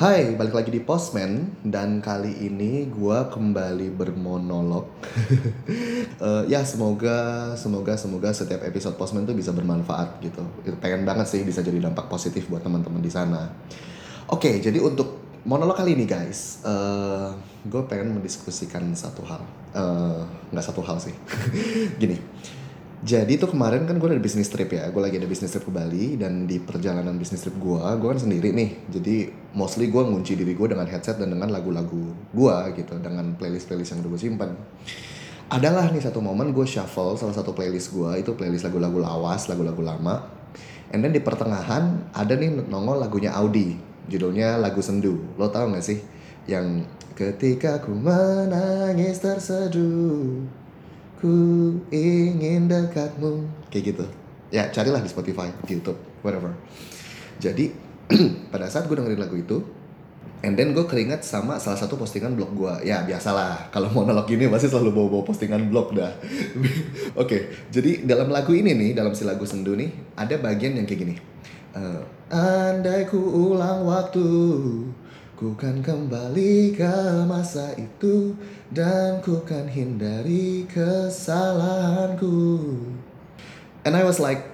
Hai, balik lagi di Postman dan kali ini gua kembali bermonolog. Eh, ya semoga semoga semoga setiap episode Postman tuh bisa bermanfaat gitu. Itu pengen banget sih bisa jadi dampak positif buat teman-teman di sana. Oke, jadi untuk monolog kali ini guys, eh gue pengen mendiskusikan satu hal. Eh, nggak satu hal sih. Gini. Jadi tuh kemarin kan gue ada bisnis trip ya, gue lagi ada bisnis trip ke Bali dan di perjalanan bisnis trip gue, gue kan sendiri nih. Jadi mostly gue ngunci diri gue dengan headset dan dengan lagu-lagu gue gitu, dengan playlist-playlist yang udah gue simpan. Adalah nih satu momen gue shuffle salah satu playlist gue itu playlist lagu-lagu lawas, lagu-lagu lama. And then di pertengahan ada nih nongol lagunya Audi, judulnya lagu sendu. Lo tau gak sih? Yang ketika ku menangis terseduh Ku ingin dekatmu. Kayak gitu. Ya carilah di Spotify, di Youtube, whatever. Jadi pada saat gue dengerin lagu itu And then gue keringet sama salah satu postingan blog gue Ya biasalah. Kalau monolog gini pasti selalu bawa-bawa postingan blog dah. Oke Jadi dalam lagu ini nih Dalam si lagu sendu nih Ada bagian yang kayak gini. Eh, Andai ku ulang waktu Ku kan kembali ke masa itu Dan ku kan hindari kesalahanku. And I was like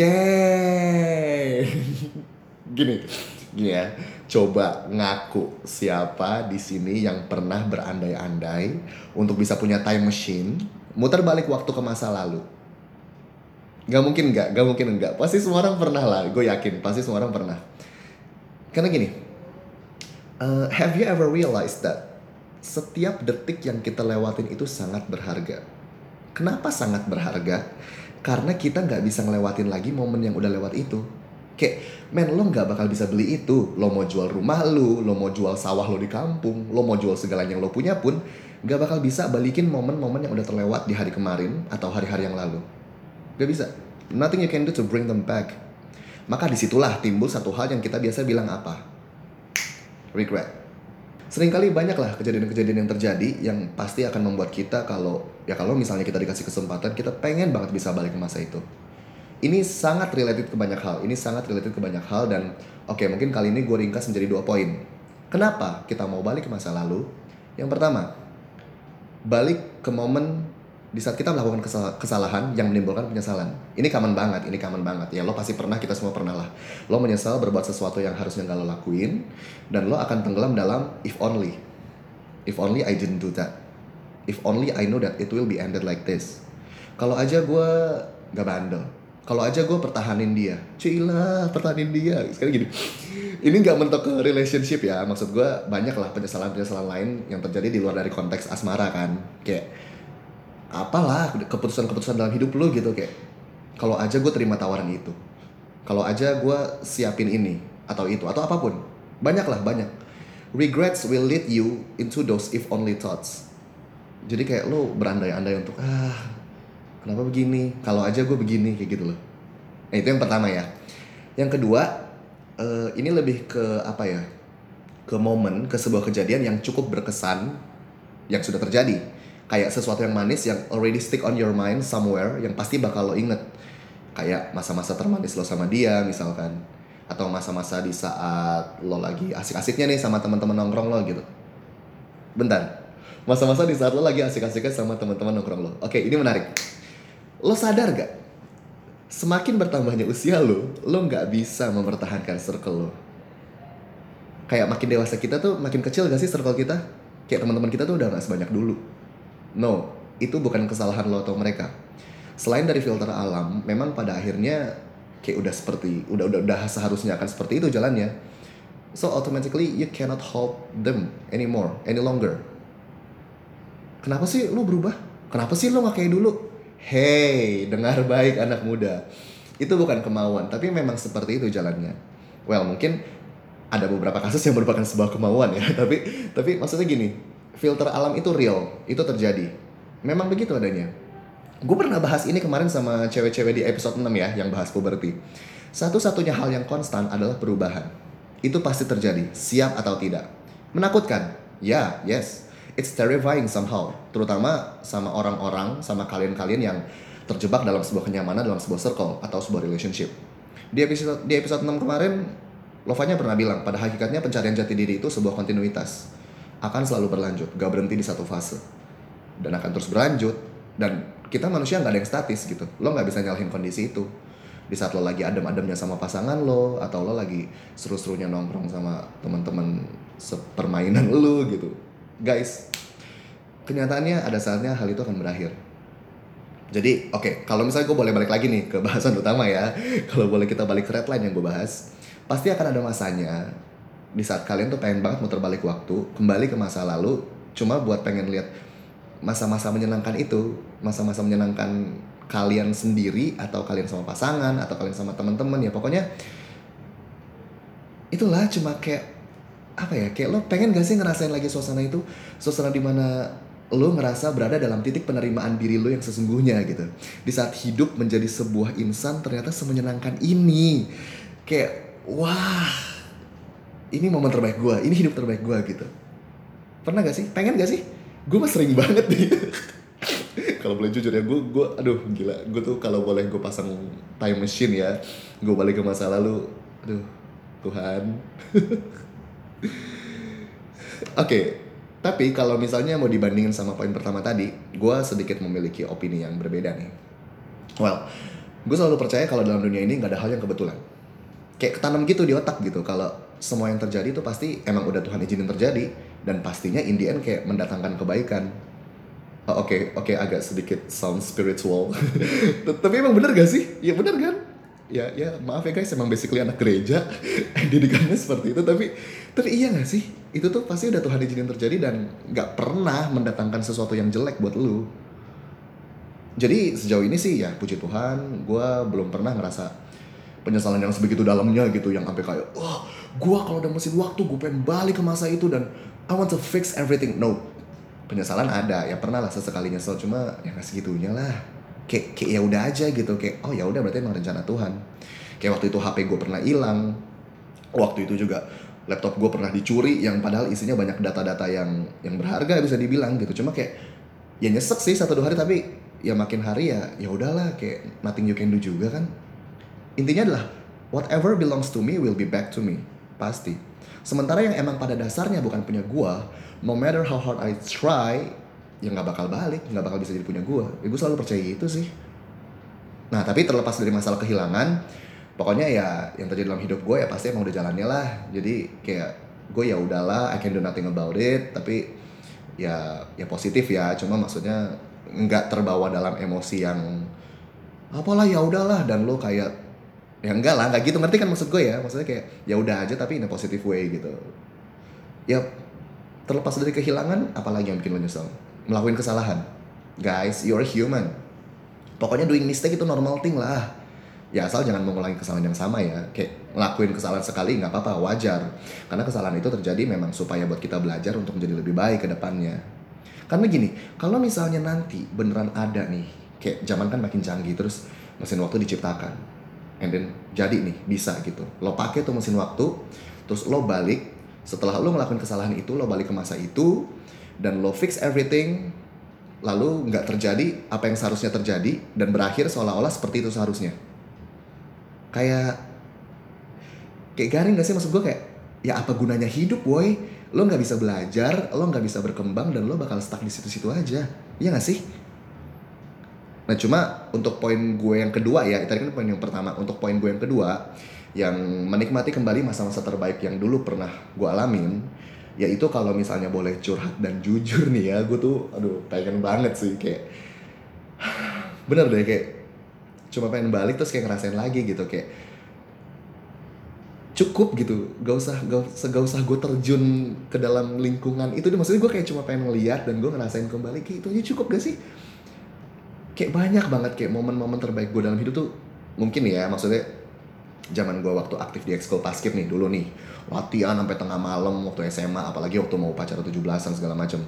Dang Gini Gini ya. Coba ngaku siapa di sini yang pernah berandai-andai Untuk bisa punya time machine Muter balik waktu ke masa lalu. Gak mungkin gak, gak mungkin enggak Pasti semua orang pernah lah, gue yakin. Pasti semua orang pernah. Karena gini uh, Have you ever realized that Setiap detik yang kita lewatin itu sangat berharga Kenapa sangat berharga? Karena kita nggak bisa ngelewatin lagi momen yang udah lewat itu Kayak, men lo nggak bakal bisa beli itu Lo mau jual rumah lo, lo mau jual sawah lo di kampung Lo mau jual segalanya yang lo punya pun nggak bakal bisa balikin momen-momen yang udah terlewat di hari kemarin Atau hari-hari yang lalu Gak bisa. Nothing you can do to bring them back. Maka di situlah timbul satu hal yang kita biasa bilang apa? Regret. Seringkali banyaklah kejadian-kejadian yang terjadi yang pasti akan membuat kita kalau ya kalau misalnya kita dikasih kesempatan kita pengen banget bisa balik ke masa itu. Ini sangat related ke banyak hal. Ini sangat related ke banyak hal dan oke mungkin kali ini gue ringkas menjadi dua poin. Kenapa kita mau balik ke masa lalu? Yang pertama, balik ke momen di saat kita melakukan kesal- kesalahan yang menimbulkan penyesalan. Ini common banget, ini common banget. Ya lo pasti pernah, kita semua pernah lah. Lo menyesal berbuat sesuatu yang harusnya gak lo lakuin, dan lo akan tenggelam dalam if only. If only I didn't do that. If only I know that it will be ended like this. Kalau aja gue gak bandel. Kalau aja gue pertahanin dia. Cila, pertahanin dia. Sekarang gini. Ini gak mentok ke relationship ya. Maksud gue banyak lah penyesalan-penyesalan lain yang terjadi di luar dari konteks asmara kan. Kayak apalah keputusan-keputusan dalam hidup lu gitu kayak kalau aja gue terima tawaran itu kalau aja gue siapin ini atau itu atau apa pun banyak lah banyak. Regrets will lead you into those if only thoughts. Jadi kayak lo berandai-andai untuk ah kenapa begini? Kalau aja gue begini kayak gitu loh. Nah itu yang pertama ya. Yang kedua eh, ini lebih ke apa ya ke momen ke sebuah kejadian yang cukup berkesan yang sudah terjadi kayak sesuatu yang manis yang already stick on your mind somewhere yang pasti bakal lo inget. Kayak masa-masa termanis lo sama dia misalkan. Atau masa-masa di saat lo lagi asik-asiknya nih sama teman-teman nongkrong lo gitu. Bentar. Masa-masa di saat lo lagi asik-asiknya sama teman-teman nongkrong lo. Oke ini menarik. Lo sadar gak semakin bertambahnya usia lo lo nggak bisa mempertahankan circle lo. Kayak makin dewasa kita tuh makin kecil gak sih circle kita? Kayak teman-teman kita tuh udah gak sebanyak dulu No, itu bukan kesalahan lo atau mereka. Selain dari filter alam, memang pada akhirnya kayak udah seperti udah udah udah seharusnya akan seperti itu jalannya. So automatically you cannot hold them anymore, any longer. Kenapa sih lo berubah? Kenapa sih lo gak kayak dulu? Hey, dengar baik anak muda. Itu bukan kemauan, tapi memang seperti itu jalannya. Well, mungkin ada beberapa kasus yang merupakan sebuah kemauan ya, tapi tapi maksudnya gini, filter alam itu real, itu terjadi. Memang begitu adanya. Gue pernah bahas ini kemarin sama cewek-cewek di episode 6 ya, yang bahas puberty. Satu-satunya hal yang konstan adalah perubahan. Itu pasti terjadi, siap atau tidak. Menakutkan? Ya, yes. It's terrifying somehow. Terutama sama orang-orang, sama kalian-kalian yang terjebak dalam sebuah kenyamanan, dalam sebuah circle, atau sebuah relationship. Di episode, di episode 6 kemarin, Lovanya pernah bilang, pada hakikatnya pencarian jati diri itu sebuah kontinuitas. Akan selalu berlanjut, gak berhenti di satu fase. Dan akan terus berlanjut. Dan kita manusia nggak ada yang statis gitu. Lo nggak bisa nyalahin kondisi itu. Di saat lo lagi adem-ademnya sama pasangan lo, atau lo lagi seru-serunya nongkrong sama teman-teman sepermainan lo gitu. Guys, kenyataannya ada saatnya hal itu akan berakhir. Jadi, oke, okay, kalau misalnya gue boleh balik lagi nih ke bahasan utama ya. Kalau boleh kita balik ke redline yang gue bahas pasti akan ada masanya di saat kalian tuh pengen banget muter balik waktu kembali ke masa lalu cuma buat pengen lihat masa-masa menyenangkan itu masa-masa menyenangkan kalian sendiri atau kalian sama pasangan atau kalian sama teman-teman ya pokoknya itulah cuma kayak apa ya kayak lo pengen gak sih ngerasain lagi suasana itu? Suasana di mana lo ngerasa berada dalam titik penerimaan diri lo yang sesungguhnya gitu. Di saat hidup menjadi sebuah insan ternyata semenyenangkan ini. Kayak wah ini momen terbaik gue ini hidup terbaik gue gitu. Pernah gak sih? Pengen gak sih? Gue mah sering banget nih. Kalau boleh jujur ya gue gue aduh gila. Gue tuh kalau boleh gue pasang time machine ya gue balik ke masa lalu aduh Tuhan. Oke okay, tapi kalau misalnya mau dibandingin sama poin pertama tadi gue sedikit memiliki opini yang berbeda nih. Well gue selalu percaya kalau dalam dunia ini nggak ada hal yang kebetulan. Kayak ketanam gitu di otak gitu kalau semua yang terjadi itu pasti emang udah Tuhan izinin terjadi. Dan pastinya in the end kayak mendatangkan kebaikan. Oke oh, oke okay, okay, agak sedikit sound spiritual. Tapi emang bener gak sih? Ya bener kan? Ya ya maaf ya guys emang basically anak gereja. Didikannya seperti itu. Tapi tapi iya gak sih? Itu tuh pasti udah Tuhan izinin terjadi dan nggak pernah mendatangkan sesuatu yang jelek buat lu. Jadi sejauh ini sih ya puji Tuhan gue belum pernah ngerasa penyesalan yang sebegitu dalamnya gitu yang sampai kayak oh, gue kalau ada mesin waktu gue pengen balik ke masa itu dan I want to fix everything. No. Penyesalan ada ya pernah lah sesekali nyesel cuma ya nggak segitunya lah. Kayak kayak ya udah aja gitu. Kayak oh ya udah berarti emang rencana Tuhan. Kayak waktu itu HP gue pernah hilang. Waktu itu juga laptop gue pernah dicuri yang padahal isinya banyak data-data yang yang berharga bisa dibilang gitu. Cuma kayak ya nyesek sih satu dua hari tapi ya makin hari ya ya udahlah. Kayak nothing you can do juga kan. Intinya adalah whatever belongs to me will be back to me pasti. Sementara yang emang pada dasarnya bukan punya gua no matter how hard I try ya nggak bakal balik nggak bakal bisa jadi punya gua. Ya gua selalu percaya itu sih. Nah tapi terlepas dari masalah kehilangan pokoknya ya yang terjadi dalam hidup gue ya pasti emang udah jalannya lah. Jadi kayak gue ya udahlah I can do nothing about it. Tapi ya ya positif ya cuma maksudnya nggak terbawa dalam emosi yang apalah ya udahlah. Dan lo kayak ya enggak lah nggak gitu. Ngerti kan maksud gue ya? Maksudnya kayak ya udah aja tapi in a positive way gitu. Ya terlepas dari kehilangan apalagi yang bikin lo nyesel? Melakukan kesalahan. Guys you're human. Pokoknya doing mistake itu normal thing lah. Ya asal jangan mengulangi kesalahan yang sama ya. Kayak ngelakuin kesalahan sekali nggak apa-apa wajar. Karena kesalahan itu terjadi memang supaya buat kita belajar untuk menjadi lebih baik ke depannya. Karena gini kalau misalnya nanti beneran ada nih kayak zaman kan makin canggih terus mesin waktu diciptakan and then jadi nih bisa gitu. Lo pakai tuh mesin waktu terus lo balik setelah lo ngelakuin kesalahan itu lo balik ke masa itu dan lo fix everything lalu nggak terjadi apa yang seharusnya terjadi dan berakhir seolah-olah seperti itu seharusnya. Kayak kayak garing gak sih? Maksud gue kayak ya apa gunanya hidup woi lo nggak bisa belajar lo nggak bisa berkembang dan lo bakal stuck di situ-situ aja. Iya gak sih Nah cuma untuk poin gue yang kedua ya, tadi kan poin yang pertama. Untuk poin gue yang kedua, yang menikmati kembali masa-masa terbaik yang dulu pernah gue alamin, yaitu kalau misalnya boleh curhat dan jujur nih ya, gue tuh aduh pengen banget sih kayak bener deh kayak cuma pengen balik terus kayak ngerasain lagi gitu kayak cukup gitu gak usah gak, gak usah gue terjun ke dalam lingkungan itu maksudnya gue kayak cuma pengen ngeliat dan gue ngerasain kembali kayak itu aja cukup gak sih kayak banyak banget kayak momen-momen terbaik gue dalam hidup tuh mungkin ya maksudnya zaman gue waktu aktif di ekskul basket nih dulu nih latihan sampai tengah malam waktu SMA apalagi waktu mau upacara 17-an segala macem.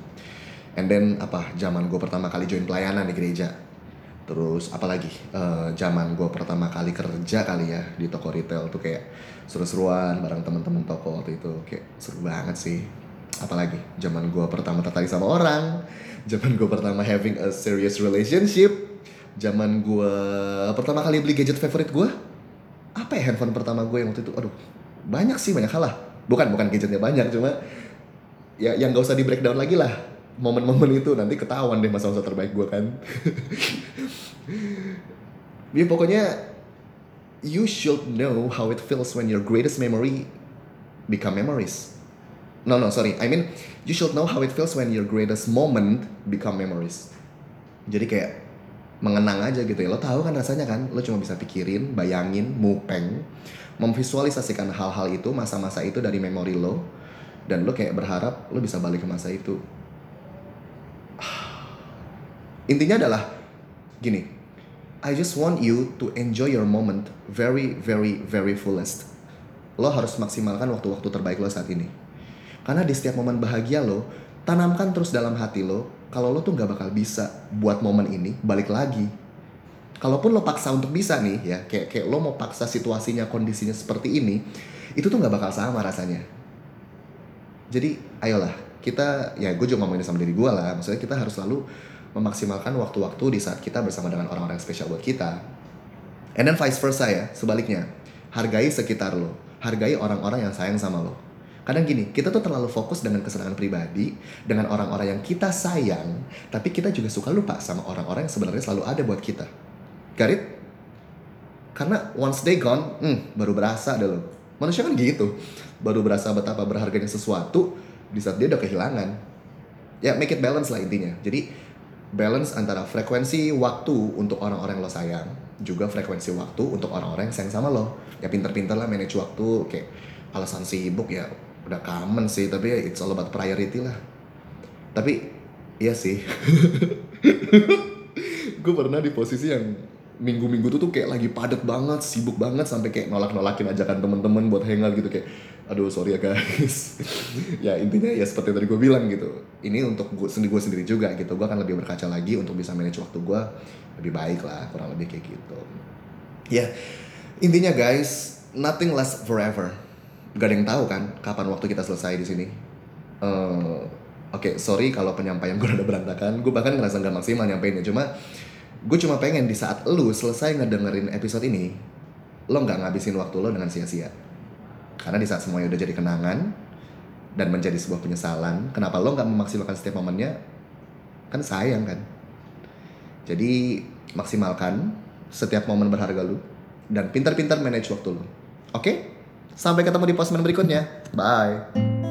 And then apa zaman gue pertama kali join pelayanan di gereja. Terus apalagi uh, zaman gue pertama kali kerja kali ya di toko retail tuh kayak seru-seruan bareng temen-temen toko waktu itu kayak seru banget sih apalagi zaman gue pertama tertarik sama orang. Zaman gue pertama having a serious relationship. Zaman gue pertama kali beli gadget favorit gue apa ya handphone pertama gue yang waktu itu? Aduh banyak sih banyak hal lah. Bukan bukan gadgetnya banyak cuma ya yang gak usah di breakdown lagi lah. Momen-momen itu nanti ketahuan deh masa-masa terbaik gue kan. Ya pokoknya you should know how it feels when your greatest memory become memories no no sorry. I mean you should know how it feels when your greatest moment become memories. Jadi kayak mengenang aja gitu ya. Lo tahu kan rasanya kan? Lo cuma bisa pikirin bayangin mupeng memvisualisasikan hal-hal itu masa-masa itu dari memori lo dan lo kayak berharap lo bisa balik ke masa itu. Intinya adalah gini. I just want you to enjoy your moment very very very fullest. Lo harus maksimalkan waktu-waktu terbaik lo saat ini karena di setiap momen bahagia lo tanamkan terus dalam hati lo kalau lo tuh nggak bakal bisa buat momen ini balik lagi kalaupun lo paksa untuk bisa nih ya kayak kayak lo mau paksa situasinya kondisinya seperti ini itu tuh nggak bakal sama rasanya jadi ayolah kita ya gue juga ngomongin sama diri gue lah maksudnya kita harus selalu memaksimalkan waktu-waktu di saat kita bersama dengan orang-orang spesial buat kita. And then vice versa ya, sebaliknya. Hargai sekitar lo, hargai orang-orang yang sayang sama lo. Kadang gini, kita tuh terlalu fokus dengan kesenangan pribadi, dengan orang-orang yang kita sayang, tapi kita juga suka lupa sama orang-orang yang sebenarnya selalu ada buat kita. Garit? Karena once they gone, hmm, baru berasa deh lo. Manusia kan gitu, baru berasa betapa berharganya sesuatu di saat dia udah kehilangan. Ya, make it balance lah intinya. Jadi, balance antara frekuensi waktu untuk orang-orang lo sayang juga frekuensi waktu untuk orang-orang yang sayang sama lo ya pinter-pinter lah manage waktu kayak alasan sibuk ya udah common sih tapi ya it's all about priority lah. Tapi iya sih. Gue pernah di posisi yang minggu-minggu tuh tuh kayak lagi padat banget sibuk banget sampai kayak nolak-nolakin ajakan temen-temen buat hangout gitu kayak aduh sorry ya guys. Ya intinya ya seperti tadi gue bilang gitu. Ini untuk gue sendiri gue sendiri juga gitu. Gue akan lebih berkaca lagi untuk bisa manage waktu gue lebih baik lah kurang lebih kayak gitu. Ya intinya guys nothing lasts forever gak ada yang tahu kan kapan waktu kita selesai di sini uh, oke okay, sorry kalau penyampaian gue udah berantakan gue bahkan ngerasa gak maksimal nyampeinnya cuma gue cuma pengen di saat lu selesai ngedengerin episode ini lo nggak ngabisin waktu lo dengan sia-sia karena di saat semuanya udah jadi kenangan dan menjadi sebuah penyesalan, kenapa lo nggak memaksimalkan setiap momennya? Kan sayang kan. Jadi maksimalkan setiap momen berharga lo dan pintar-pintar manage waktu lo. Oke? Sampai ketemu di postman berikutnya. Bye.